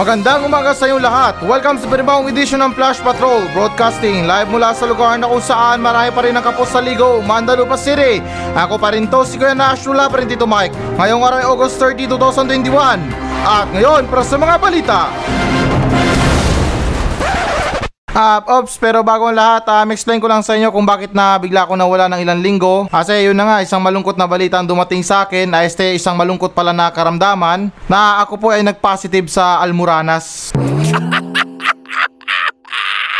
Magandang umaga sa inyong lahat. Welcome sa panibagong edisyon ng Flash Patrol Broadcasting live mula sa lugar na kung saan marami pa rin ang kapos sa Ligo, Mandalupa City. Ako pa rin to, si Kuya Nash, wala pa rin Tito Mike. Ngayong araw ay August 30, 2021. At ngayon, para sa mga balita. Ah, ops, pero bago ang lahat, um, explain ko lang sa inyo kung bakit na bigla ko nawala ng ilang linggo. Kasi yun na nga, isang malungkot na balita ang dumating sa akin. na este isang malungkot pala na karamdaman na ako po ay nag-positive sa Almoranas.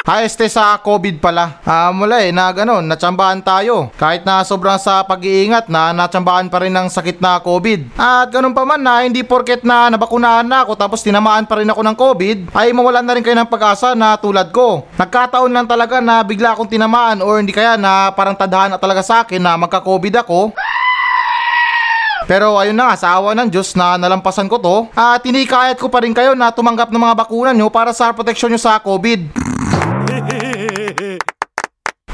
Ah, este sa COVID pala. Ah, mula eh, na ganun, natsambahan tayo. Kahit na sobrang sa pag-iingat na natsambahan pa rin ng sakit na COVID. At ganun pa man na hindi porket na nabakunahan na ako tapos tinamaan pa rin ako ng COVID, ay mawalan na rin kayo ng pag-asa na tulad ko. Nagkataon lang talaga na bigla akong tinamaan or hindi kaya na parang tadhana talaga sa akin na magka-COVID ako. Pero ayun na nga, sa awa ng Diyos na nalampasan ko to, at tinikayat ko pa rin kayo na tumanggap ng mga bakuna nyo para sa proteksyon nyo sa COVID. hey, hey.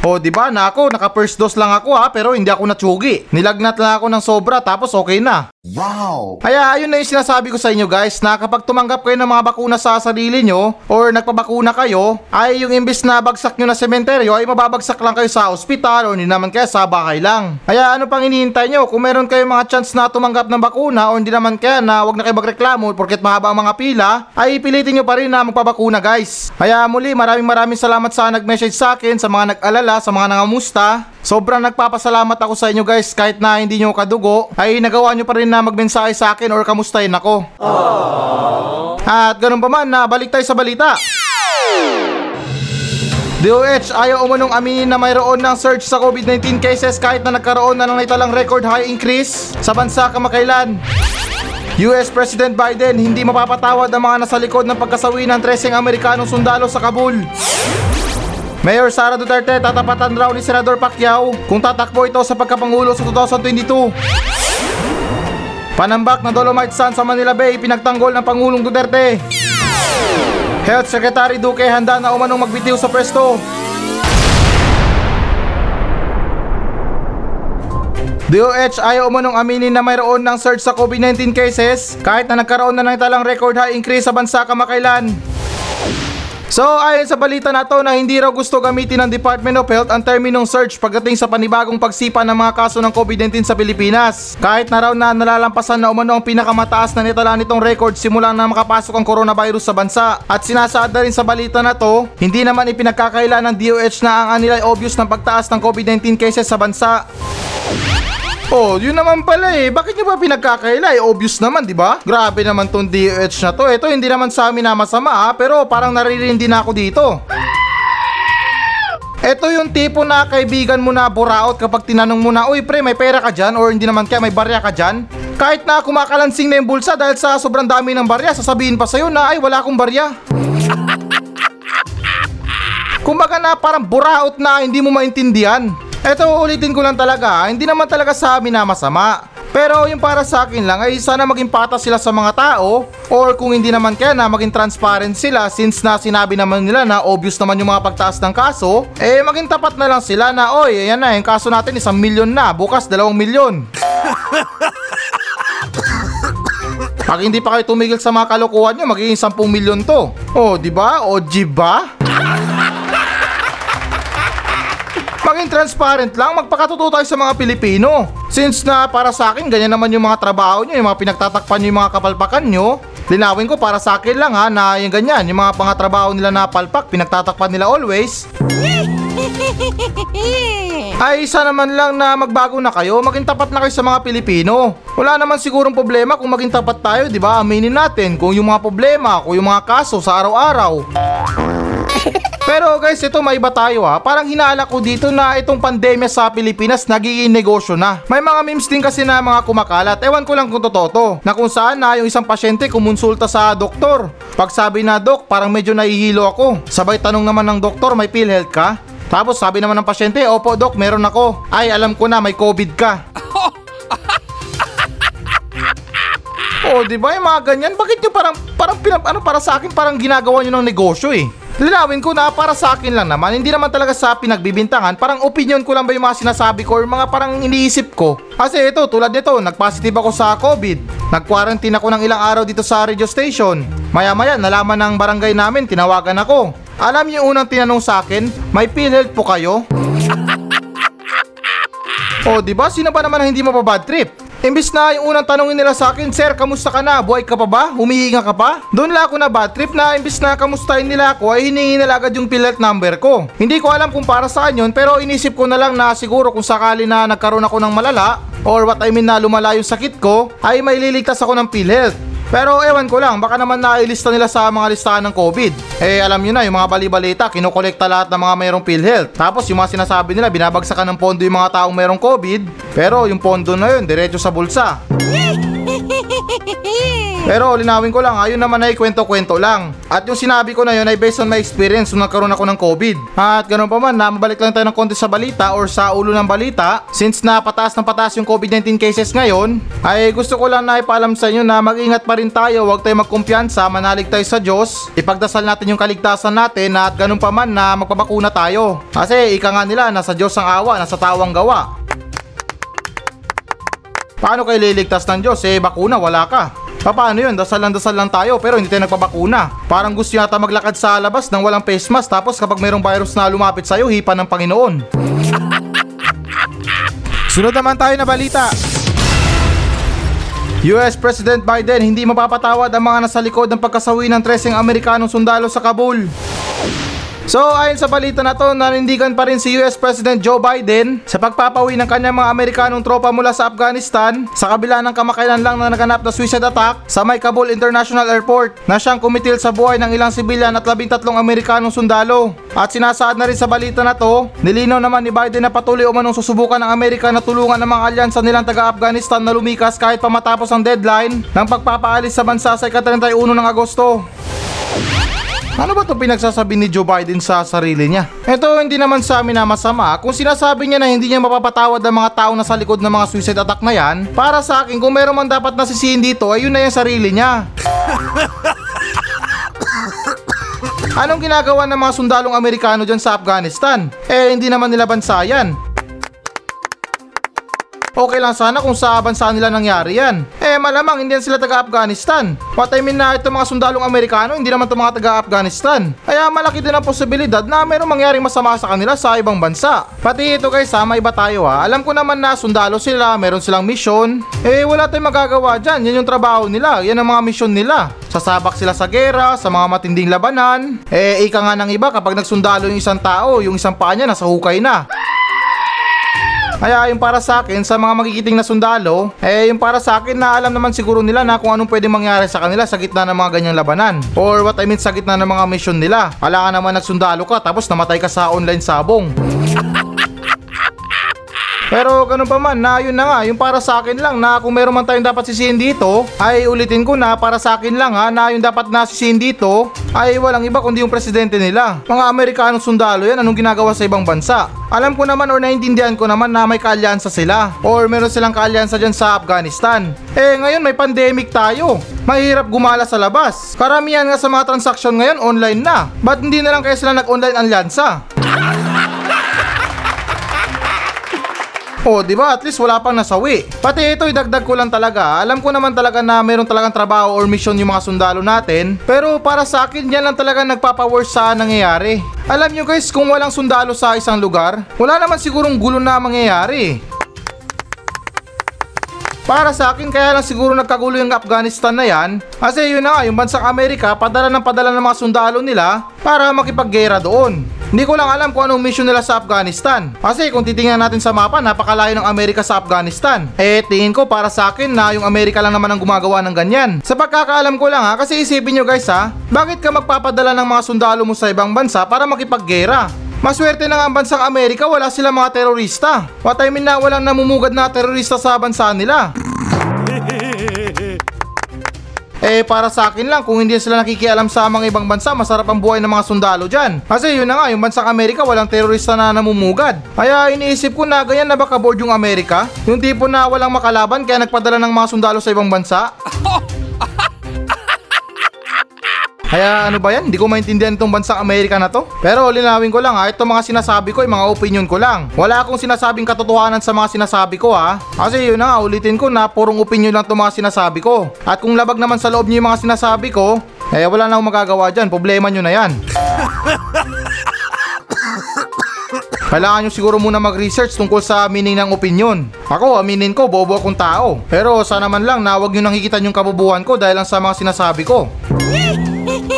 O, di ba na ako, naka first dose lang ako ha, pero hindi ako natsugi. Nilagnat lang ako ng sobra tapos okay na. Wow! Kaya ayun na yung sinasabi ko sa inyo guys na kapag tumanggap kayo ng mga bakuna sa sarili nyo or nagpabakuna kayo ay yung imbis na bagsak nyo na sementeryo ay mababagsak lang kayo sa ospital or hindi naman kaya sa bahay lang. Kaya ano pang hinihintay nyo kung meron kayong mga chance na tumanggap ng bakuna o hindi naman kaya na wag na kayo magreklamo porket mahaba ang mga pila ay pilitin nyo pa rin na magpabakuna guys. Kaya muli maraming maraming salamat sa nag-message sa akin sa mga nag-alala sa mga nangamusta Sobrang nagpapasalamat ako sa inyo guys kahit na hindi nyo kadugo ay nagawa nyo pa rin na magmensahe sa akin or kamustahin ako. At ganun pa man na balik tayo sa balita. DOH ayaw umunong aminin na mayroon ng surge sa COVID-19 cases kahit na nagkaroon na ng naitalang record high increase sa bansa kamakailan. US President Biden hindi mapapatawad ang mga nasa likod ng pagkasawi ng 13 Amerikanong sundalo sa Kabul. Mayor Sara Duterte tatapatan raw ni Senador Pacquiao kung tatakbo ito sa pagkapangulo sa 2022. Panambak na Dolomite Sun sa Manila Bay pinagtanggol ng Pangulong Duterte. Health Secretary Duque handa na umanong magbitiw sa pwesto. DOH ayaw umanong aminin na mayroon ng surge sa COVID-19 cases kahit na nagkaroon na ng talang record high increase sa bansa kamakailan. So ayon sa balita na to na hindi raw gusto gamitin ng Department of Health ang terminong surge pagdating sa panibagong pagsipa ng mga kaso ng COVID-19 sa Pilipinas. Kahit na raw na nalalampasan na umano ang pinakamataas na nitala nitong record simula na makapasok ang coronavirus sa bansa. At sinasaad na rin sa balita na to, hindi naman ipinagkakaila ng DOH na ang anilay obvious ng pagtaas ng COVID-19 cases sa bansa. Oh, yun naman pala eh. Bakit nyo ba pinagkakaila? Eh, obvious naman, di ba? Grabe naman tong DOH na to. Ito, hindi naman sa amin na masama ha, pero parang naririndi na ako dito. Ito yung tipo na kaibigan mo na buraot kapag tinanong mo na, Uy pre, may pera ka dyan? Or hindi naman kaya may barya ka dyan? Kahit na kumakalansing na yung bulsa dahil sa sobrang dami ng barya, sasabihin pa sa'yo na, ay wala akong barya. Kumbaga na parang buraot na hindi mo maintindihan. Eto ulitin ko lang talaga, hindi naman talaga sa amin na masama. Pero yung para sa akin lang ay sana maging patas sila sa mga tao or kung hindi naman kaya na maging transparent sila since na sinabi naman nila na obvious naman yung mga pagtaas ng kaso, eh maging tapat na lang sila na oy, ayan na, yung kaso natin isang milyon na, bukas dalawang milyon. Pag hindi pa kayo tumigil sa mga kalokohan nyo, magiging 10 milyon to. Oh, di ba? O, di ba? Transparent lang, magpakatuto tayo sa mga Pilipino. Since na para sa akin, ganyan naman yung mga trabaho nyo, yung mga pinagtatakpan nyo, yung mga kapalpakan nyo. Linawin ko para sa akin lang ha, na yung ganyan, yung mga pangatrabaho nila na palpak, pinagtatakpan nila always. Ay isa naman lang na magbago na kayo, maging tapat na kayo sa mga Pilipino. Wala naman sigurong problema kung maging tapat tayo, di ba? Aminin natin kung yung mga problema, kung yung mga kaso sa araw-araw. Pero guys, ito may iba tayo ha. Parang hinala ko dito na itong pandemya sa Pilipinas nagiging negosyo na. May mga memes din kasi na mga kumakalat. Ewan ko lang kung totoo to. Na kung saan na yung isang pasyente kumonsulta sa doktor. Pag sabi na, Dok, parang medyo nahihilo ako. Sabay tanong naman ng doktor, may PhilHealth ka? Tapos sabi naman ng pasyente, Opo, Dok, meron ako. Ay, alam ko na, may COVID ka. O, di ba yung mga ganyan? Bakit nyo parang, parang, pinap, ano, para sa akin, parang ginagawa nyo ng negosyo eh. Linawin ko na para sa akin lang naman, hindi naman talaga sa pinagbibintangan, parang opinion ko lang ba yung mga sinasabi ko or mga parang iniisip ko. Kasi ito, tulad nito, nagpositive ako sa COVID. Nag-quarantine ako ng ilang araw dito sa radio station. Maya-maya, nalaman ng barangay namin, tinawagan ako. Alam niyo unang tinanong sa akin, may PhilHealth po kayo? O, di ba? Sino ba naman ang hindi mapabad trip? Imbis na yung unang tanongin nila sa akin, Sir, kamusta ka na? Buhay ka pa ba? Humihinga ka pa? Doon lang ako na bad trip na imbis na kamustahin nila ako ay hiningi nila agad yung PhilHealth number ko. Hindi ko alam kung para saan yun pero inisip ko na lang na siguro kung sakali na nagkaroon ako ng malala or what I mean na lumala yung sakit ko ay may liligtas ako ng PhilHealth. Pero ewan ko lang, baka naman nailista nila sa mga listahan ng COVID. Eh alam nyo na, yung mga balibalita, kinokolekta lahat ng mga mayroong PhilHealth. Tapos yung mga sinasabi nila, binabagsakan ng pondo yung mga taong mayroong COVID. Pero yung pondo na yun, diretso sa bulsa. Pero linawin ko lang, ayun naman ay kwento-kwento lang. At yung sinabi ko na yun ay based on my experience nung nagkaroon ako ng COVID. At ganun pa man, na mabalik lang tayo ng konti sa balita or sa ulo ng balita. Since na pataas ng pataas yung COVID-19 cases ngayon, ay gusto ko lang na ipaalam sa inyo na mag-ingat pa rin tayo, huwag tayo magkumpiyansa, manalig tayo sa Diyos. Ipagdasal natin yung kaligtasan natin at ganun pa man na magpabakuna tayo. Kasi ika nga nila, nasa Diyos ang awa, nasa tawang gawa. Paano kayo liligtas ng Diyos? Eh, bakuna, wala ka. Pa, Paano yun? Dasal lang dasal lang tayo pero hindi tayo nagpabakuna. Parang gusto yata maglakad sa labas nang walang face mask tapos kapag mayroong virus na lumapit sa'yo, hipa ng Panginoon. Sunod naman tayo na balita. US President Biden hindi mapapatawad ang mga nasa likod ng pagkasawi ng 13 Amerikanong sundalo sa Kabul. So ayon sa balita na to, nanindigan pa rin si US President Joe Biden sa pagpapawi ng kanyang mga Amerikanong tropa mula sa Afghanistan sa kabila ng kamakailan lang na naganap na suicide attack sa may Kabul International Airport na siyang kumitil sa buhay ng ilang sibilyan at labing tatlong Amerikanong sundalo. At sinasaad na rin sa balita na to, nilinaw naman ni Biden na patuloy umanong susubukan ng Amerika na tulungan ang mga alyansa nilang taga-Afghanistan na lumikas kahit pa matapos ang deadline ng pagpapaalis sa bansa sa ika-31 ng Agosto. Ano ba to pinagsasabi ni Joe Biden sa sarili niya? Ito hindi naman sa amin na masama kung sinasabi niya na hindi niya mapapatawad ang mga tao na sa likod ng mga suicide attack na yan. Para sa akin kung meron man dapat nasisihin dito ay yun na yung sarili niya. Anong ginagawa ng mga sundalong Amerikano dyan sa Afghanistan? Eh hindi naman nila bansa yan. Okay lang sana kung sa bansa nila nangyari yan. Eh malamang hindi sila taga-Afghanistan. What I mean na itong mga sundalong Amerikano hindi naman itong mga taga-Afghanistan. Kaya malaki din ang posibilidad na mayroong mangyaring masama sa kanila sa ibang bansa. Pati ito guys ha, iba tayo ha. Alam ko naman na sundalo sila, meron silang mission. Eh wala tayong magagawa dyan, yan yung trabaho nila, yan ang mga mission nila. Sasabak sila sa gera, sa mga matinding labanan. Eh ika nga ng iba kapag nagsundalo yung isang tao, yung isang paa niya nasa hukay na. Kaya yung para sa akin, sa mga magigiting na sundalo, eh yung para sa akin na alam naman siguro nila na kung anong pwede mangyari sa kanila sa gitna ng mga ganyang labanan. Or what I mean sa gitna ng mga mission nila. Wala ka naman nagsundalo ka tapos namatay ka sa online sabong. Pero ganun pa man, na yun na nga, yung para sa akin lang na kung meron man tayong dapat sisihin dito, ay ulitin ko na para sa akin lang ha, na yung dapat nasisihin dito, ay walang iba kundi yung presidente nila. Mga Amerikanong sundalo yan, anong ginagawa sa ibang bansa? Alam ko naman or naintindihan ko naman na may kaalyansa sila or meron silang kaalyansa dyan sa Afghanistan. Eh ngayon may pandemic tayo. Mahirap gumala sa labas. Karamihan nga sa mga transaksyon ngayon online na. Ba't hindi na lang kaya sila nag-online alyansa? Oh, di ba? At least wala pang nasawi. Pati ito, idagdag ko lang talaga. Alam ko naman talaga na meron talagang trabaho or mission yung mga sundalo natin. Pero para sa akin, yan lang talaga nagpapa-worse sa nangyayari. Alam nyo guys, kung walang sundalo sa isang lugar, wala naman sigurong gulo na mangyayari. Para sa akin, kaya lang siguro nagkagulo yung Afghanistan na yan. Kasi yun na nga, yung bansang Amerika, padala ng padala ng mga sundalo nila para makipaggera doon. Hindi ko lang alam kung anong mission nila sa Afghanistan. Kasi kung titingnan natin sa mapa, napakalayo ng Amerika sa Afghanistan. Eh, tingin ko para sa akin na yung Amerika lang naman ang gumagawa ng ganyan. Sa pagkakaalam ko lang ha, kasi isipin nyo guys ha, bakit ka magpapadala ng mga sundalo mo sa ibang bansa para makipaggera? Maswerte na nga ang bansang Amerika, wala silang mga terorista. What I mean na walang namumugad na terorista sa bansa nila. Eh para sa akin lang, kung hindi sila nakikialam sa mga ibang bansa, masarap ang buhay ng mga sundalo dyan. Kasi yun na nga, yung bansang Amerika walang terorista na namumugad. Kaya iniisip ko na ganyan na baka board yung Amerika? Yung tipo na walang makalaban kaya nagpadala ng mga sundalo sa ibang bansa? Kaya ano ba yan? Hindi ko maintindihan itong bansang Amerika na to. Pero linawin ko lang ha, itong mga sinasabi ko ay mga opinion ko lang. Wala akong sinasabing katotohanan sa mga sinasabi ko ha. Kasi yun na nga, ulitin ko na purong opinion lang itong mga sinasabi ko. At kung labag naman sa loob niyo yung mga sinasabi ko, eh wala na akong magagawa dyan, problema nyo na yan. Kailangan nyo siguro muna mag-research tungkol sa meaning ng opinion. Ako, aminin ko, bobo akong tao. Pero sana man lang na huwag nyo nakikita yung kabubuhan ko dahil lang sa mga sinasabi ko.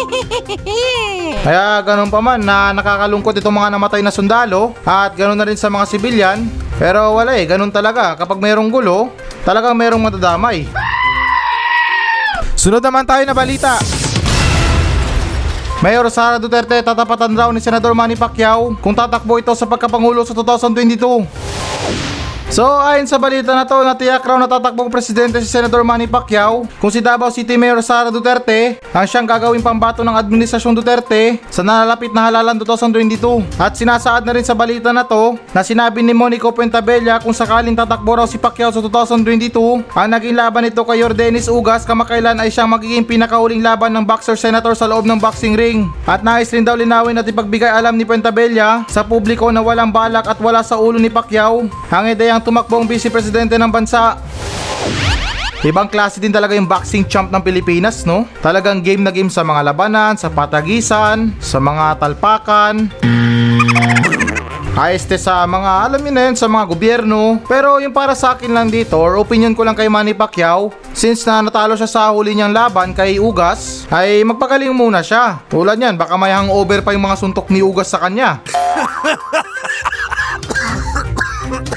Kaya ganun pa man na nakakalungkot itong mga namatay na sundalo at ganun na rin sa mga sibilyan. Pero wala eh, ganun talaga. Kapag mayroong gulo, talagang mayroong matadamay. Sunod naman tayo na balita. Mayor Sara Duterte tatapatan raw ni Senador Manny Pacquiao kung tatakbo ito sa pagkapangulo sa 2022. So ayon sa balita na to, natiyak raw na tatakbong presidente si Senador Manny Pacquiao kung si Davao City Mayor Sara Duterte ang siyang gagawing pambato ng Administrasyong Duterte sa nalalapit na halalan 2022. At sinasaad na rin sa balita na to na sinabi ni Monico Puentabella kung sakaling tatakbo raw si Pacquiao sa 2022, ang naging laban nito kay Yordenis Ugas kamakailan ay siyang magiging pinakauling laban ng boxer senator sa loob ng boxing ring. At nais rin daw linawin at ipagbigay alam ni Puentabella sa publiko na walang balak at wala sa ulo ni Pacquiao ang ideyang tumakbo ang vice presidente ng bansa. Ibang klase din talaga yung boxing champ ng Pilipinas, no? Talagang game na game sa mga labanan, sa patagisan, sa mga talpakan. Aeste sa mga, alam niyo na yun, sa mga gobyerno. Pero yung para sa akin lang dito, or opinion ko lang kay Manny Pacquiao, since na natalo siya sa huli niyang laban kay Ugas, ay magpagaling muna siya. Tulad yan, baka may hangover pa yung mga suntok ni Ugas sa kanya.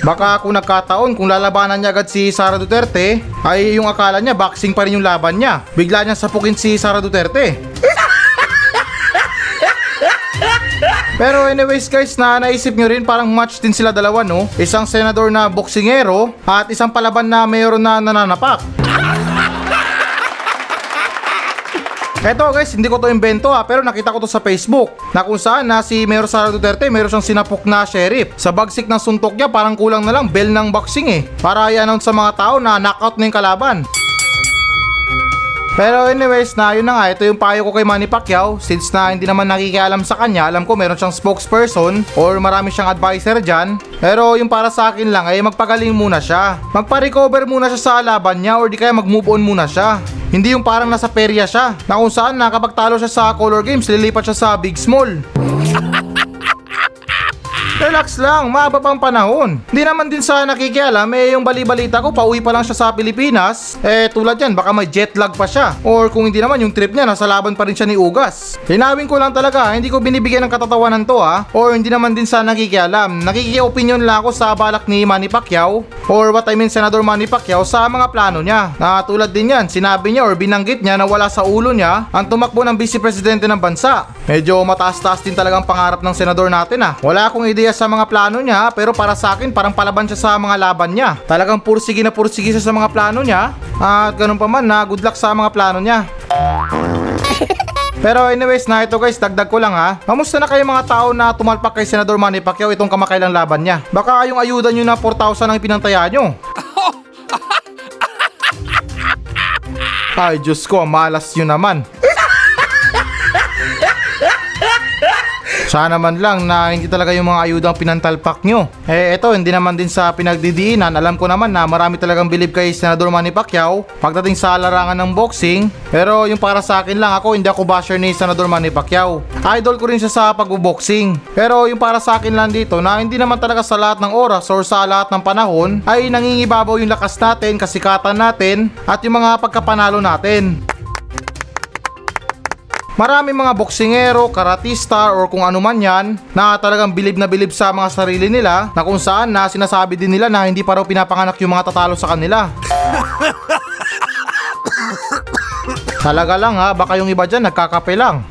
Baka kung nagkataon, kung lalabanan niya agad si Sara Duterte, ay yung akala niya boxing pa rin yung laban niya. Bigla niya sapukin si Sara Duterte. Pero anyways guys, na naisip nyo rin parang match din sila dalawa no? Isang senador na boksingero at isang palaban na mayroon na nananapak. Eto guys, hindi ko to invento ha, pero nakita ko to sa Facebook na kung saan na si Mayor Sara Duterte meron siyang sinapok na sheriff. Sa bagsik ng suntok niya, parang kulang na lang bell ng boxing eh. Para i-announce sa mga tao na knockout na yung kalaban. Pero anyways na yun na nga, ito yung payo ko kay Manny Pacquiao since na hindi naman nakikialam sa kanya, alam ko meron siyang spokesperson or marami siyang advisor dyan. Pero yung para sa akin lang ay magpagaling muna siya. Magpa-recover muna siya sa laban niya or di kaya mag-move on muna siya. Hindi yung parang nasa perya siya na kung saan na kapag talo siya sa color games, lilipat siya sa big small. Relax lang, mahaba pang panahon. Hindi naman din sa nakikialam, eh yung bali-balita ko, pauwi pa lang siya sa Pilipinas. Eh tulad yan, baka may jet lag pa siya. Or kung hindi naman, yung trip niya, nasa laban pa rin siya ni Ugas. Linawin ko lang talaga, hindi ko binibigyan ng katatawanan to ha. Or hindi naman din sa nakikialam. Nakiki-opinion lang ako sa balak ni Manny Pacquiao. Or what I mean, Senador Manny Pacquiao sa mga plano niya. Na tulad din yan, sinabi niya or binanggit niya na wala sa ulo niya ang tumakbo ng vice presidente ng bansa. Medyo mataas-taas din talagang pangarap ng senador natin ha. Wala akong ideya sa mga plano niya pero para sa akin parang palaban siya sa mga laban niya. Talagang pursige na pursige siya sa mga plano niya at ganun pa man na good luck sa mga plano niya. Pero anyways na ito guys, dagdag ko lang ha. Kamusta na kayo mga tao na tumalpak kay Senador Manny Pacquiao itong kamakailang laban niya? Baka yung ayuda nyo na 4,000 ang ipinantaya nyo. Ay Diyos ko, malas nyo naman. Sana man lang na hindi talaga yung mga ayudang pinantalpak nyo. Eh eto, hindi naman din sa pinagdidiinan. Alam ko naman na marami talagang bilib kay Senador Manny Pacquiao pagdating sa larangan ng boxing. Pero yung para sa akin lang ako, hindi ako basher ni Senador Manny Pacquiao. Idol ko rin siya sa pagbo-boxing. Pero yung para sa akin lang dito na hindi naman talaga sa lahat ng oras or sa lahat ng panahon ay nangingibabaw yung lakas natin, kasikatan natin at yung mga pagkapanalo natin. Marami mga boksingero, karatista or kung ano man yan na talagang bilib na bilib sa mga sarili nila na kung saan na sinasabi din nila na hindi pa raw pinapanganak yung mga tatalo sa kanila. Talaga lang ha, baka yung iba dyan nagkakape lang.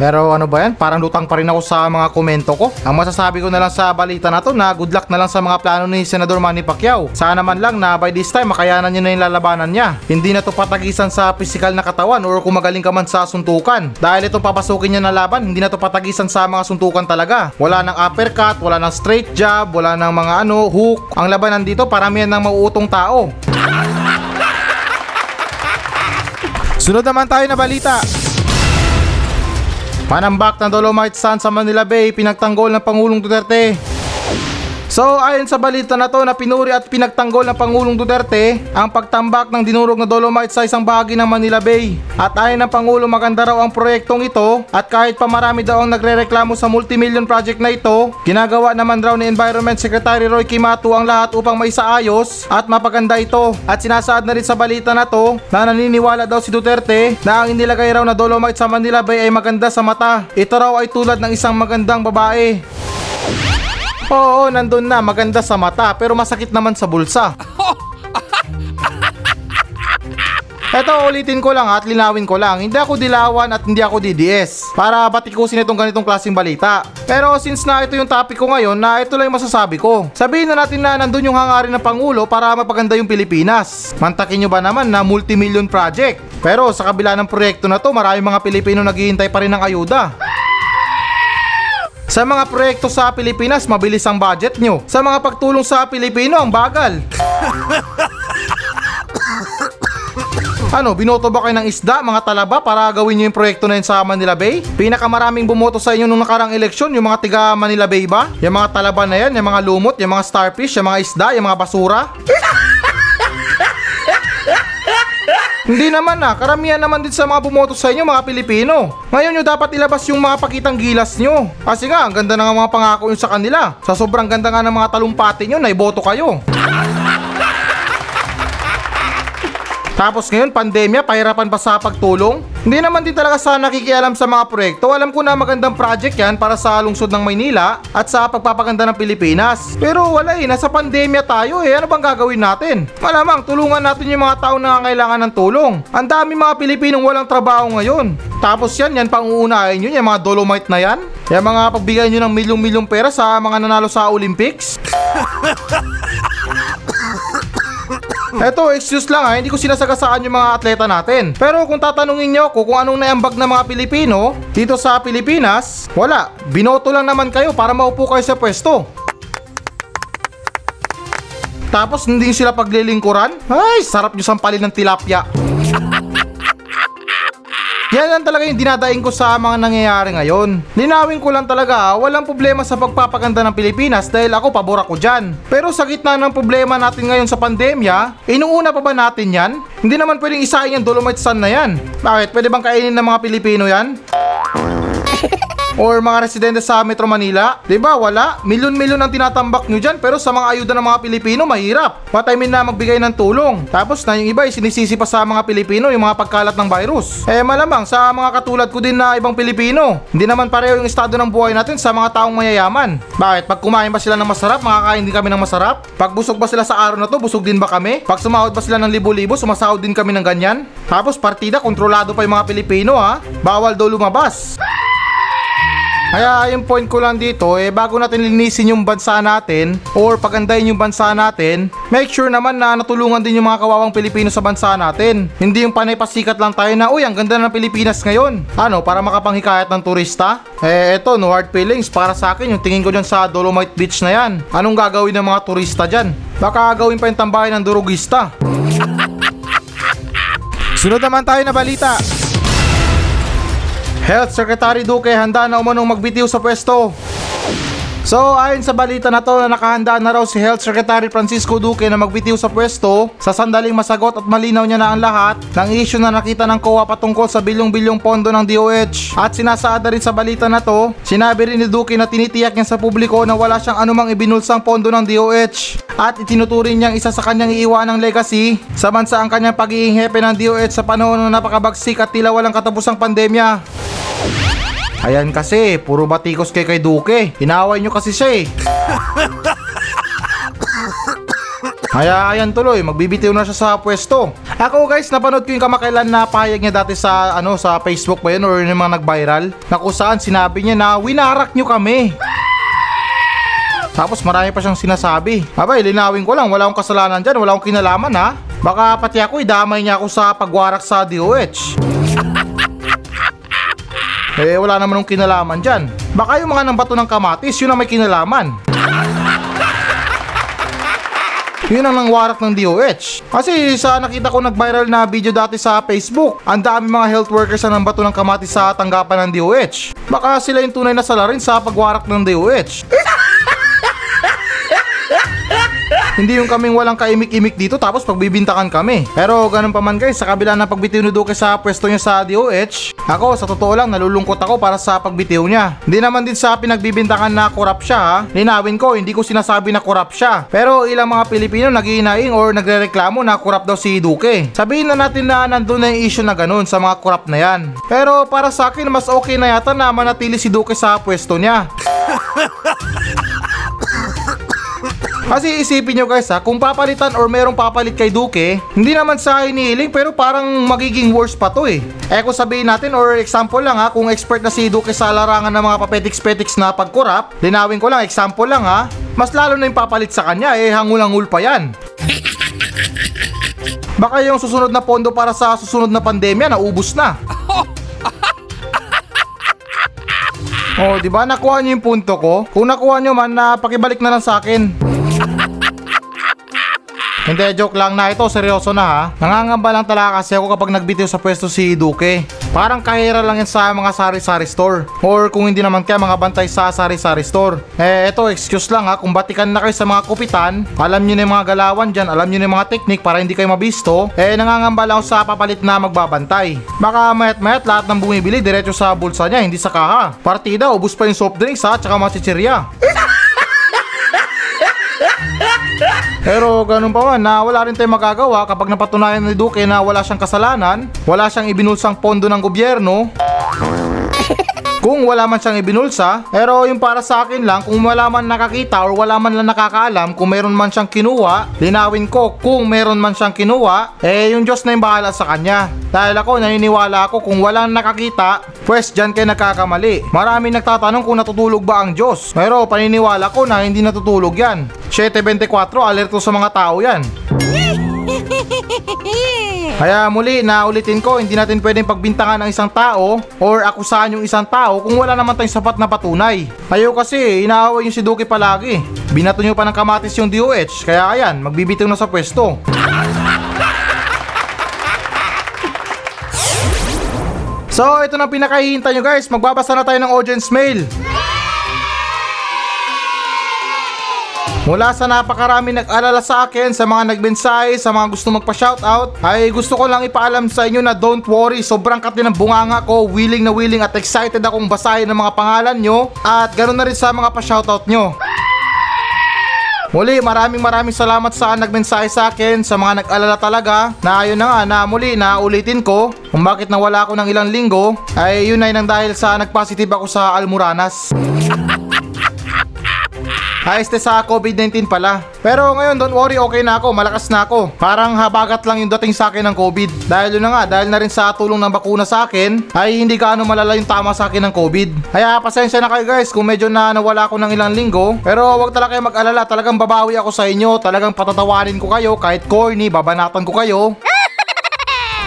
Pero ano ba yan? Parang lutang pa rin ako sa mga komento ko. Ang masasabi ko na lang sa balita na to na good luck na lang sa mga plano ni Senador Manny Pacquiao. Sana man lang na by this time makayanan niya na yung lalabanan niya. Hindi na to patagisan sa pisikal na katawan or kung magaling ka man sa suntukan. Dahil itong papasukin niya na laban, hindi na to patagisan sa mga suntukan talaga. Wala ng uppercut, wala ng straight jab, wala ng mga ano, hook. Ang labanan dito paramihan ng mauutong tao. Sunod naman tayo na balita. Panambak na Dolomite Sun sa Manila Bay pinagtanggol ng Pangulong Duterte. So ayon sa balita na to na pinuri at pinagtanggol ng Pangulong Duterte ang pagtambak ng dinurog na Dolomite sa isang bahagi ng Manila Bay. At ayon ng Pangulo maganda raw ang proyektong ito at kahit pa marami daw ang nagrereklamo sa multimillion project na ito, ginagawa naman raw ni Environment Secretary Roy Kimatu ang lahat upang maisaayos at mapaganda ito. At sinasaad na rin sa balita na to na naniniwala daw si Duterte na ang inilagay raw na Dolomite sa Manila Bay ay maganda sa mata. Ito raw ay tulad ng isang magandang babae. Oo, nandun na, maganda sa mata, pero masakit naman sa bulsa. Eto, ulitin ko lang at linawin ko lang. Hindi ako dilawan at hindi ako DDS. Para batikusin itong ganitong klaseng balita. Pero since na ito yung topic ko ngayon, na ito lang yung masasabi ko. Sabihin na natin na nandun yung hangarin ng Pangulo para mapaganda yung Pilipinas. Mantakin nyo ba naman na multi-million project? Pero sa kabila ng proyekto na to, maraming mga Pilipino naghihintay pa rin ng ayuda. Sa mga proyekto sa Pilipinas, mabilis ang budget nyo. Sa mga pagtulong sa Pilipino, ang bagal. Ano, binoto ba kayo ng isda, mga talaba, para gawin nyo yung proyekto na yun sa Manila Bay? Pinakamaraming bumoto sa inyo nung nakarang eleksyon, yung mga tiga Manila Bay ba? Yung mga talaba na yan, yung mga lumot, yung mga starfish, yung mga isda, yung mga basura? Hindi naman na, karamihan naman din sa mga bumoto sa inyo mga Pilipino. Ngayon nyo dapat ilabas yung mga pakitang gilas nyo. Kasi nga, ang ganda na nga mga pangako nyo sa kanila. Sa sobrang ganda nga ng mga talumpati nyo, naiboto kayo. Tapos ngayon, pandemya, pahirapan pa sa pagtulong? Hindi naman din talaga sana nakikialam sa mga proyekto. Alam ko na magandang project yan para sa lungsod ng Maynila at sa pagpapaganda ng Pilipinas. Pero wala eh, nasa pandemya tayo eh. Ano bang gagawin natin? Malamang, tulungan natin yung mga tao na kailangan ng tulong. Ang dami mga Pilipinong walang trabaho ngayon. Tapos yan, yan pang uunahin yun, yung mga dolomite na yan. Yung mga pagbigay nyo ng milyong-milyong pera sa mga nanalo sa Olympics. Eto, excuse lang ha, hindi ko sinasagasaan yung mga atleta natin. Pero kung tatanungin nyo ako kung anong naiambag ng mga Pilipino dito sa Pilipinas, wala. Binoto lang naman kayo para maupo kayo sa pwesto. Tapos hindi sila paglilingkuran? Ay, sarap nyo sampalin ng tilapia. Yan lang talaga yung dinadaing ko sa mga nangyayari ngayon. Linawin ko lang talaga, walang problema sa pagpapaganda ng Pilipinas dahil ako pabor ako dyan. Pero sa gitna ng problema natin ngayon sa pandemya, inuuna pa ba natin yan? Hindi naman pwedeng isahin yung Dolomite Sun na yan. Bakit? Pwede bang kainin ng mga Pilipino yan? Or mga residente sa Metro Manila? 'Di ba? Wala. Milyon-milyon ang tinatambak nyo dyan pero sa mga ayuda ng mga Pilipino, mahirap. Patayimin na magbigay ng tulong. Tapos na yung iba ay sinisisi pa sa mga Pilipino yung mga pagkalat ng virus. Eh malamang sa mga katulad ko din na ibang Pilipino. Hindi naman pareho yung estado ng buhay natin sa mga taong mayayaman. Bakit? Pag kumain ba sila ng masarap, makakain din kami ng masarap? Pag busog ba sila sa araw na to, busog din ba kami? Pag sumahod ba sila ng libo-libo, sumasahod din kami ng ganyan? Tapos partida, kontrolado pa yung mga Pilipino ha. Bawal daw lumabas. Kaya yung point ko lang dito, eh bago natin linisin yung bansa natin or pagandahin yung bansa natin, make sure naman na natulungan din yung mga kawawang Pilipino sa bansa natin. Hindi yung panay pasikat lang tayo na, uy, ang ganda ng Pilipinas ngayon. Ano, para makapanghikayat ng turista? Eh, eto, no hard feelings. Para sa akin, yung tingin ko dyan sa Dolomite Beach na yan. Anong gagawin ng mga turista dyan? Baka gawin pa yung tambahay ng durugista. Sunod naman tayo na balita. Health Secretary Duque handa na umanong magbitiw sa pwesto. So ayon sa balita na to na nakahanda na raw si Health Secretary Francisco Duque na magbitiw sa pwesto sa sandaling masagot at malinaw niya na ang lahat ng issue na nakita ng COA patungkol sa bilyong-bilyong pondo ng DOH. At sinasaada rin sa balita na to, sinabi rin ni Duque na tinitiyak niya sa publiko na wala siyang anumang ibinulsang pondo ng DOH at itinuturing niyang isa sa kanyang iiwanang legacy sa bansa ang kanyang pagiging hepe ng DOH sa panahon ng napakabagsik at tila walang katapusang pandemya. Ayan kasi, puro batikos kay kay Duque. Hinaway nyo kasi siya eh. Kaya ayan tuloy, magbibitiw na siya sa pwesto. Ako guys, napanood ko yung kamakailan na pahayag niya dati sa ano sa Facebook ba yun or yung mga nag-viral na kung saan sinabi niya na winarak nyo kami. Tapos marami pa siyang sinasabi. Abay, linawin ko lang, wala akong kasalanan dyan, wala akong kinalaman ha. Baka pati ako idamay niya ako sa pagwarak sa DOH. Eh, wala naman ng kinalaman dyan. Baka yung mga bato ng kamatis, yun ang may kinalaman. Yun ang nangwarak ng DOH. Kasi sa nakita ko nag-viral na video dati sa Facebook, ang dami mga health workers na nambato ng kamatis sa tanggapan ng DOH. Baka sila yung tunay na salarin sa pagwarak ng DOH. Hindi yung kaming walang kaimik-imik dito tapos pagbibintakan kami. Pero ganun pa man guys, sa kabila ng pagbitiw ni Duque sa pwesto niya sa DOH, ako sa totoo lang nalulungkot ako para sa pagbitiw niya. Hindi naman din sa pinagbibintakan na korap siya ha. Linawin ko, hindi ko sinasabi na korap siya. Pero ilang mga Pilipino naghihinaing or nagrereklamo na korap daw si Duque. Sabihin na natin na nandun na yung issue na ganun sa mga korap na yan. Pero para sa akin, mas okay na yata na manatili si Duque sa pwesto niya. Kasi isipin nyo guys ha, kung papalitan or merong papalit kay Duque, hindi naman sa hinihiling pero parang magiging worse pa to eh. Eh kung sabihin natin or example lang ha, kung expert na si Duque sa larangan ng mga papetiks-petiks na pagkurap, linawin ko lang, example lang ha, mas lalo na yung papalit sa kanya eh hangul-hangul pa yan. Baka yung susunod na pondo para sa susunod na pandemya naubos na. Oh, di ba nakuha niyo yung punto ko? Kung nakuha niyo man, na pakibalik na lang sa akin. Hindi, joke lang na ito, seryoso na ha. Nangangamba lang talaga kasi ako kapag nagbitiw sa pwesto si Duque. Parang kahira lang yan sa mga sari-sari store. Or kung hindi naman kaya mga bantay sa sari-sari store. Eh, ito, excuse lang ha. Kung batikan na kayo sa mga kupitan, alam nyo na yung mga galawan dyan, alam nyo na yung mga technique para hindi kayo mabisto, eh nangangamba lang ako sa papalit na magbabantay. Baka mayat-mayat lahat ng bumibili diretso sa bulsa niya, hindi sa kaha. Partida, ubus pa yung soft drinks ha, tsaka mga chichirya. Pero ganun pa man na wala rin tayong magagawa kapag napatunayan ni Duque na wala siyang kasalanan, wala siyang ibinulsang pondo ng gobyerno, kung wala man siyang ibinulsa, pero yung para sa akin lang, kung wala man nakakita or wala man lang nakakaalam kung meron man siyang kinuha, linawin ko kung meron man siyang kinuha, eh yung Diyos na yung bahala sa kanya. Dahil ako naniniwala ako kung walang nakakita, pues dyan kayo nagkakamali. Marami nagtatanong kung natutulog ba ang Diyos. Pero paniniwala ko na hindi natutulog yan. 724, alerto sa mga tao yan. Kaya muli, naulitin ko, hindi natin pwedeng pagbintangan ang isang tao or akusahan yung isang tao kung wala naman tayong sapat na patunay. Ayaw kasi, inaaway yung si Duque palagi. Binato nyo pa ng kamatis yung DOH, kaya ayan, magbibitaw na sa pwesto. So, ito na pinakahihintay nyo guys. Magbabasa na tayo ng audience mail. Mula sa napakarami nag-alala sa akin, sa mga nagmensahe, sa mga gusto magpa-shoutout, ay gusto ko lang ipaalam sa inyo na don't worry, sobrang kati ng bunganga ko, willing na willing at excited akong basahin ang mga pangalan nyo, at ganoon na rin sa mga pa-shoutout nyo. Muli, maraming maraming salamat sa nagmensahe sa akin, sa mga nag-alala talaga, na ayun na nga, na muli, na ulitin ko, kung bakit nawala ako ng ilang linggo, ay yun ay nang dahil sa nagpositive ako sa Almoranas. Te sa COVID-19 pala. Pero ngayon, don't worry, okay na ako, malakas na ako. Parang habagat lang yung dating sa akin ng COVID. Dahil yun na nga, dahil na rin sa tulong ng bakuna sa akin, ay hindi gaano malala yung tama sa akin ng COVID. Kaya pasensya na kayo guys kung medyo na nawala ako ng ilang linggo. Pero wag talaga kayo mag-alala, talagang babawi ako sa inyo, talagang patatawarin ko kayo, kahit corny, babanatan ko kayo.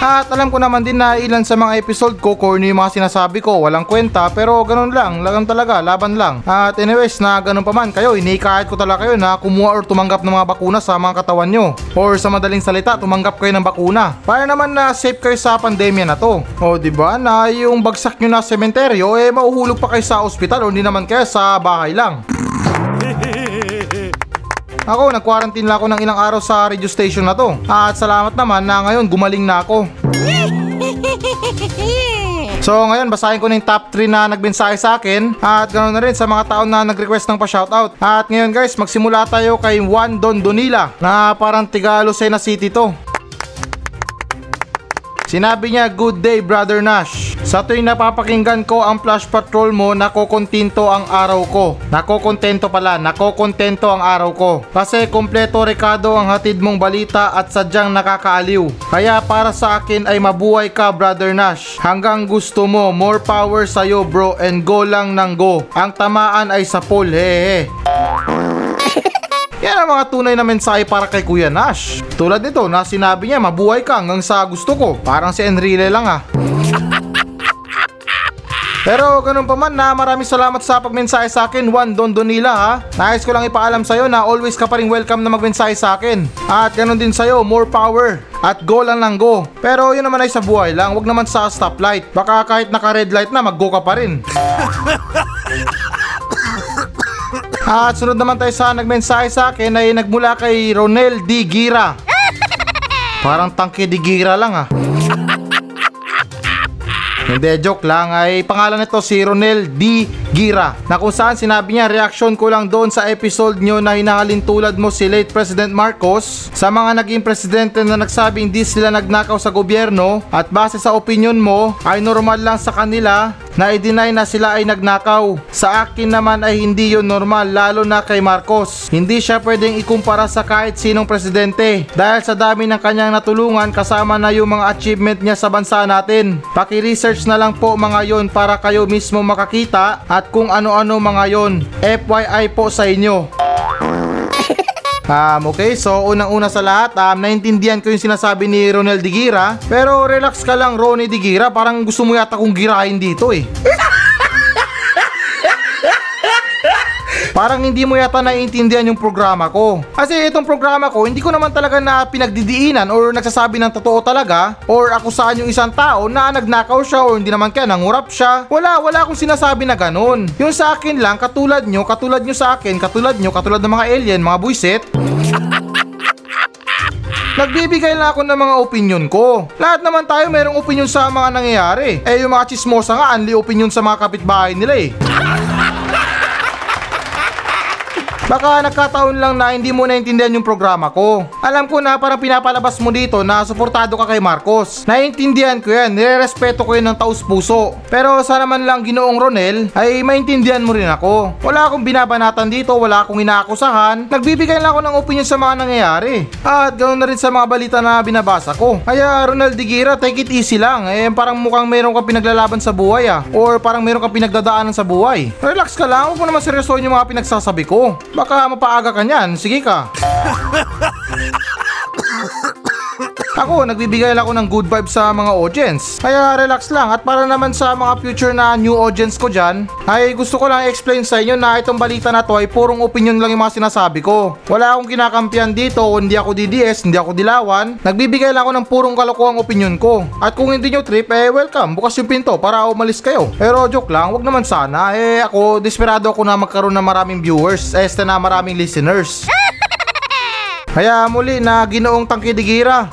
At alam ko naman din na ilan sa mga episode ko corny yung mga sinasabi ko, walang kwenta pero ganun lang, lagang talaga, laban lang. At anyways na ganun pa man kayo, inikahit ko talaga kayo na kumuha or tumanggap ng mga bakuna sa mga katawan nyo. Or sa madaling salita, tumanggap kayo ng bakuna. Para naman na safe kayo sa pandemya na to. O di ba na yung bagsak nyo na sementeryo eh mauhulog pa kayo sa ospital o hindi naman kaya sa bahay lang. Ako, nag-quarantine lang ako ng ilang araw sa radio station na to. At salamat naman na ngayon gumaling na ako. So ngayon, basahin ko na yung top 3 na nagbensahe sa akin at ganoon na rin sa mga taon na nag-request ng pa-shoutout. At ngayon guys, magsimula tayo kay Juan Don Donila na parang tiga Lucena City to. Sinabi niya, good day brother Nash. Sa tuwing napapakinggan ko ang flash patrol mo, nakokontento ang araw ko. Nakokontento pala, nakokontento ang araw ko. Kasi kompleto rekado ang hatid mong balita at sadyang nakakaaliw. Kaya para sa akin ay mabuhay ka brother Nash. Hanggang gusto mo, more power sa'yo bro and go lang ng go. Ang tamaan ay sa pool, hehe. Yan ang mga tunay na mensahe para kay Kuya Nash. Tulad nito na sinabi niya mabuhay ka hanggang sa gusto ko. Parang si Enrile lang ah. Pero ganun pa man na maraming salamat sa pagmensahe sa akin Juan Don Donila ha Nais ko lang ipaalam sa'yo na always ka pa rin welcome na magmensahe sa akin At ganun din sa'yo, more power at go lang lang go Pero yun naman ay sa buhay lang, wag naman sa stoplight Baka kahit naka red light na, mag go ka pa rin At sunod naman tayo sa nagmensahe sa akin ay nagmula kay Ronel D. Gira Parang tangke di gira lang ah hindi, joke lang. Ay pangalan nito si Ronel D. Gira. Na kung saan sinabi niya, reaction ko lang doon sa episode nyo na hinahalin tulad mo si late President Marcos sa mga naging presidente na nagsabing hindi sila nagnakaw sa gobyerno at base sa opinion mo ay normal lang sa kanila na i-deny na sila ay nagnakaw. Sa akin naman ay hindi yon normal lalo na kay Marcos. Hindi siya pwedeng ikumpara sa kahit sinong presidente dahil sa dami ng kanyang natulungan kasama na yung mga achievement niya sa bansa natin. Paki-research na lang po mga yon para kayo mismo makakita at kung ano-ano mga yon. FYI po sa inyo. Um, okay, so unang-una sa lahat, um, naintindihan ko yung sinasabi ni Ronel Digira. Pero relax ka lang, Ronnie Digira. Parang gusto mo yata kong girahin dito eh. Parang hindi mo yata naiintindihan yung programa ko. Kasi itong programa ko, hindi ko naman talaga na pinagdidiinan or nagsasabi ng totoo talaga or ako saan yung isang tao na nagnakaw siya or hindi naman kaya nangurap siya. Wala, wala akong sinasabi na ganun. Yung sa akin lang, katulad nyo, katulad nyo sa akin, katulad nyo, katulad ng mga alien, mga buisit. Nagbibigay lang ako ng mga opinion ko. Lahat naman tayo merong opinion sa mga nangyayari. Eh yung mga chismosa nga, anli opinion sa mga kapitbahay nila eh. Baka nagkataon lang na hindi mo naintindihan yung programa ko. Alam ko na parang pinapalabas mo dito na suportado ka kay Marcos. Naiintindihan ko yan, nirerespeto ko yan ng taus puso. Pero sana man lang ginoong Ronel ay maintindihan mo rin ako. Wala akong binabanatan dito, wala akong inaakusahan. Nagbibigay lang ako ng opinion sa mga nangyayari. At ganoon na rin sa mga balita na binabasa ko. Kaya Ronald Digira, take it easy lang. Eh parang mukhang meron kang pinaglalaban sa buhay ah. Or parang meron kang pinagdadaanan sa buhay. Relax ka lang, huwag mo naman seryosohin yung mga pinagsasabi ko. Baka mapaaga ka niyan, sige ka. Ako, nagbibigay lang ako ng good vibes sa mga audience. Kaya relax lang at para naman sa mga future na new audience ko dyan, ay gusto ko lang explain sa inyo na itong balita na to ay purong opinion lang yung mga sinasabi ko. Wala akong kinakampihan dito, hindi ako DDS, hindi ako dilawan. Nagbibigay lang ako ng purong kalokohang opinion ko. At kung hindi nyo trip, eh welcome, bukas yung pinto para umalis kayo. Pero joke lang, wag naman sana. Eh ako, desperado ako na magkaroon ng maraming viewers, este na maraming listeners. Kaya muli na ginoong tangkidigira.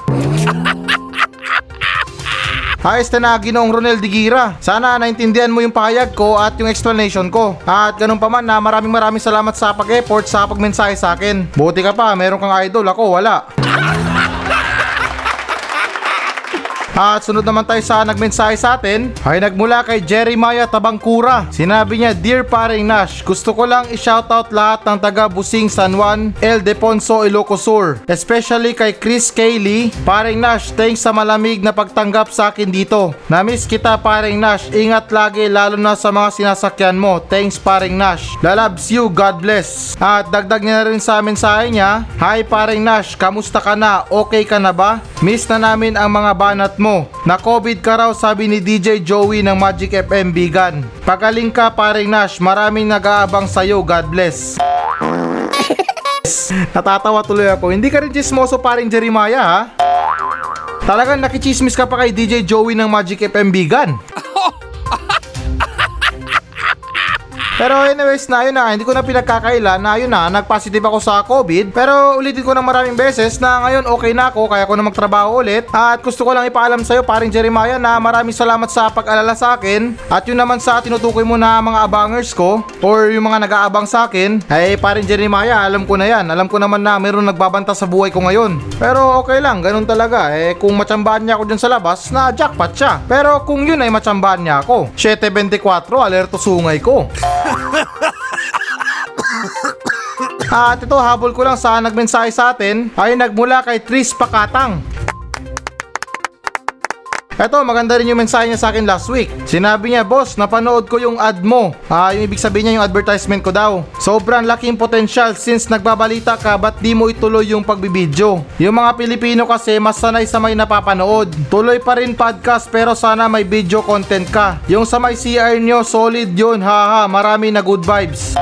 Ayos na na ginoong Ronel Digira. Sana naintindihan mo yung pahayag ko at yung explanation ko. At ganun pa man na maraming maraming salamat sa pag-effort sa pagmensahe sa akin. Buti ka pa, meron kang idol. Ako, wala. At sunod naman tayo sa nagmensahe sa atin ay nagmula kay Jeremiah Tabangkura. Sinabi niya, Dear Paring Nash, gusto ko lang i-shoutout lahat ng taga Busing San Juan, El Deponso, Ilocos Sur. Especially kay Chris Cayley. Paring Nash, thanks sa malamig na pagtanggap sa akin dito. Namiss kita Paring Nash, ingat lagi lalo na sa mga sinasakyan mo. Thanks Paring Nash. Lalabs you, God bless. At dagdag niya na rin sa mensahe niya, Hi Paring Nash, kamusta ka na? Okay ka na ba? Miss na namin ang mga banat mo. Na COVID ka raw sabi ni DJ Joey ng Magic FM Bigan. Pagaling ka paring Nash, maraming nag-aabang sa'yo, God bless. Natatawa tuloy ako. Hindi ka rin chismoso paring Jeremiah ha? Talagang nakichismis ka pa kay DJ Joey ng Magic FM Bigan. Pero anyways na yun na, hindi ko na pinagkakaila na yun na, nag-positive ako sa COVID. Pero ulitin ko ng maraming beses na ngayon okay na ako, kaya ko na magtrabaho ulit. At gusto ko lang ipaalam sa'yo, paring Jeremiah, na maraming salamat sa pag-alala sa akin. At yun naman sa tinutukoy mo na mga abangers ko, or yung mga nag-aabang sa akin, ay paring Jeremiah, alam ko na yan. Alam ko naman na mayroon nagbabanta sa buhay ko ngayon. Pero okay lang, ganun talaga. Eh kung matsambahan niya ako dyan sa labas, na jackpot siya. Pero kung yun ay matsambahan niya ako, 724, alerto sungay ko. At ito habol ko lang sa nagmensahe sa atin ay nagmula kay Tris Pakatang. Eto, maganda rin yung mensahe niya sa akin last week. Sinabi niya, boss, napanood ko yung ad mo. Ah, yung ibig sabihin niya yung advertisement ko daw. Sobrang laking potential since nagbabalita ka, ba't di mo ituloy yung pagbibideo? Yung mga Pilipino kasi mas sanay sa may napapanood. Tuloy pa rin podcast pero sana may video content ka. Yung sa may CR nyo, solid yun, haha, marami na good vibes.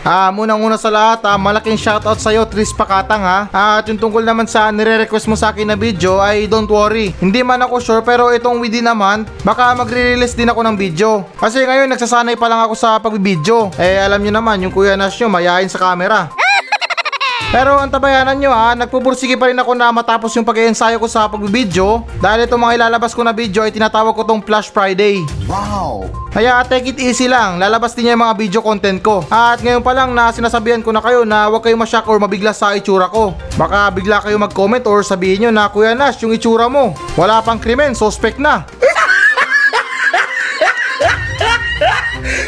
Ah, munang-una sa lahat, ah, malaking shoutout sa iyo, Tris Pakatang ha. Ah, at yung tungkol naman sa nire-request mo sa akin na video ay don't worry. Hindi man ako sure pero itong within a month, baka magre-release din ako ng video. Kasi ngayon nagsasanay pa lang ako sa pagbibideo. Eh alam nyo naman, yung kuya Nash nyo mayayain sa camera. Pero ang tabayanan nyo ha, nagpupursige pa rin ako na matapos yung pag-iensayo ko sa pagbibideo dahil itong mga ilalabas ko na video ay tinatawag ko tong Flash Friday. Wow! Kaya take it easy lang, lalabas din niya yung mga video content ko. At ngayon pa lang na sinasabihan ko na kayo na huwag kayong masyak or mabigla sa itsura ko. Baka bigla kayo mag-comment or sabihin nyo na Kuya Nash, yung itsura mo, wala pang krimen, suspect na.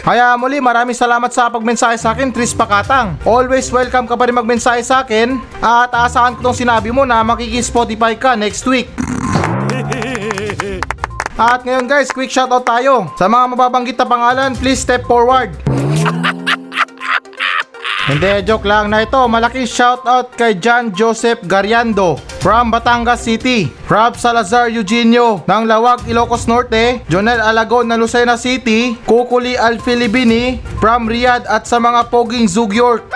Kaya muli maraming salamat sa pagmensahe sa akin, Tris Pakatang. Always welcome ka pa rin magmensahe sa akin. At aasahan ko tong sinabi mo na makiki-Spotify ka next week. At ngayon guys, quick shoutout tayo. Sa mga mababanggit na pangalan, please step forward. Hindi, joke lang na ito. Malaking shoutout kay John Joseph Gariando from Batangas City. Rob Salazar Eugenio ng Lawag, Ilocos Norte. Jonel Alagon ng Lucena City. Kukuli Alfilibini from Riyadh at sa mga poging Zug York.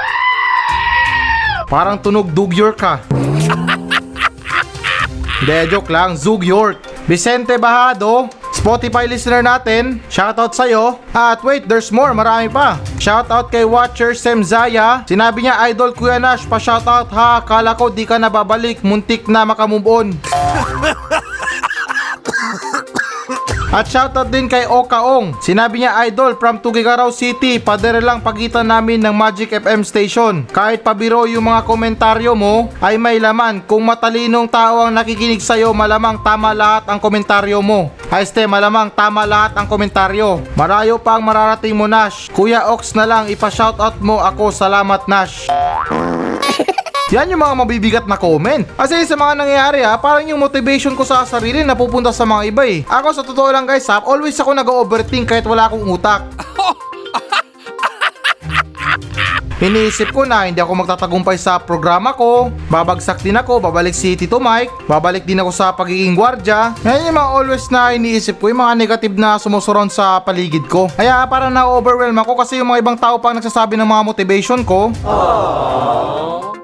Parang tunog Dug York ha. Hindi, joke lang. Zug York. Vicente Bahado, Spotify listener natin, shoutout sa'yo. At wait, there's more, marami pa. Shoutout kay Watcher Sem Zaya. Sinabi niya, Idol Kuya Nash, pa shoutout ha. Kala ko di ka na babalik, muntik na makamove on. At shoutout din kay Okaong. Sinabi niya idol from Tugigaraw City, padere lang pagitan namin ng Magic FM station. Kahit pabiro yung mga komentaryo mo ay may laman. Kung matalinong tao ang nakikinig sa'yo, malamang tama lahat ang komentaryo mo. Haiste, malamang tama lahat ang komentaryo. Marayo pa ang mararating mo Nash. Kuya Ox na lang, ipa-shoutout mo ako. Salamat Nash. Yan yung mga mabibigat na comment. Kasi sa mga nangyayari ha, parang yung motivation ko sa sarili napupunta sa mga iba eh. Ako sa totoo lang guys ha, always ako nag-overthink kahit wala akong utak. Iniisip ko na hindi ako magtatagumpay sa programa ko, babagsak din ako, babalik si Tito Mike, babalik din ako sa pagiging gwardya. Yan yung mga always na iniisip ko, yung mga negative na sumusurround sa paligid ko. Kaya parang na-overwhelm ako kasi yung mga ibang tao pang nagsasabi ng mga motivation ko.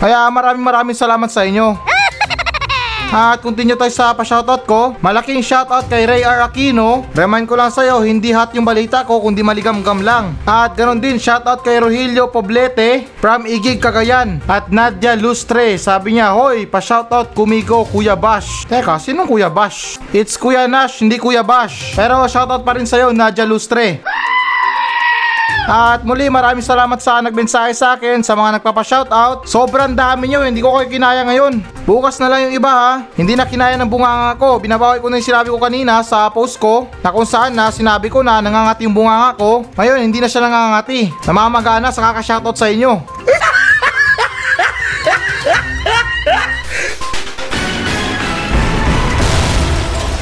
Kaya maraming maraming salamat sa inyo. At continue tayo sa pa-shoutout ko. Malaking shoutout kay Ray R. Aquino. Remind ko lang sa'yo, hindi hot yung balita ko kundi maligam-gam lang. At ganon din shoutout kay Rogelio Poblete from Igig, Cagayan. At Nadia Lustre, sabi niya, Hoy, pa-shoutout kumigo Kuya Bash. Teka, sinong Kuya Bash? It's Kuya Nash, hindi Kuya Bash. Pero shoutout pa rin sa'yo, Nadia Lustre. At muli maraming salamat sa nagmensahe sa akin sa mga nagpapa-shoutout. Sobrang dami nyo, hindi ko kayo kinaya ngayon. Bukas na lang yung iba ha. Hindi na kinaya ng bunganga ko. Binabawi ko na yung sinabi ko kanina sa post ko na kung saan na sinabi ko na nangangati yung bunganga ko. Ngayon hindi na siya nangangati. Namamagana sa kaka-shoutout sa inyo.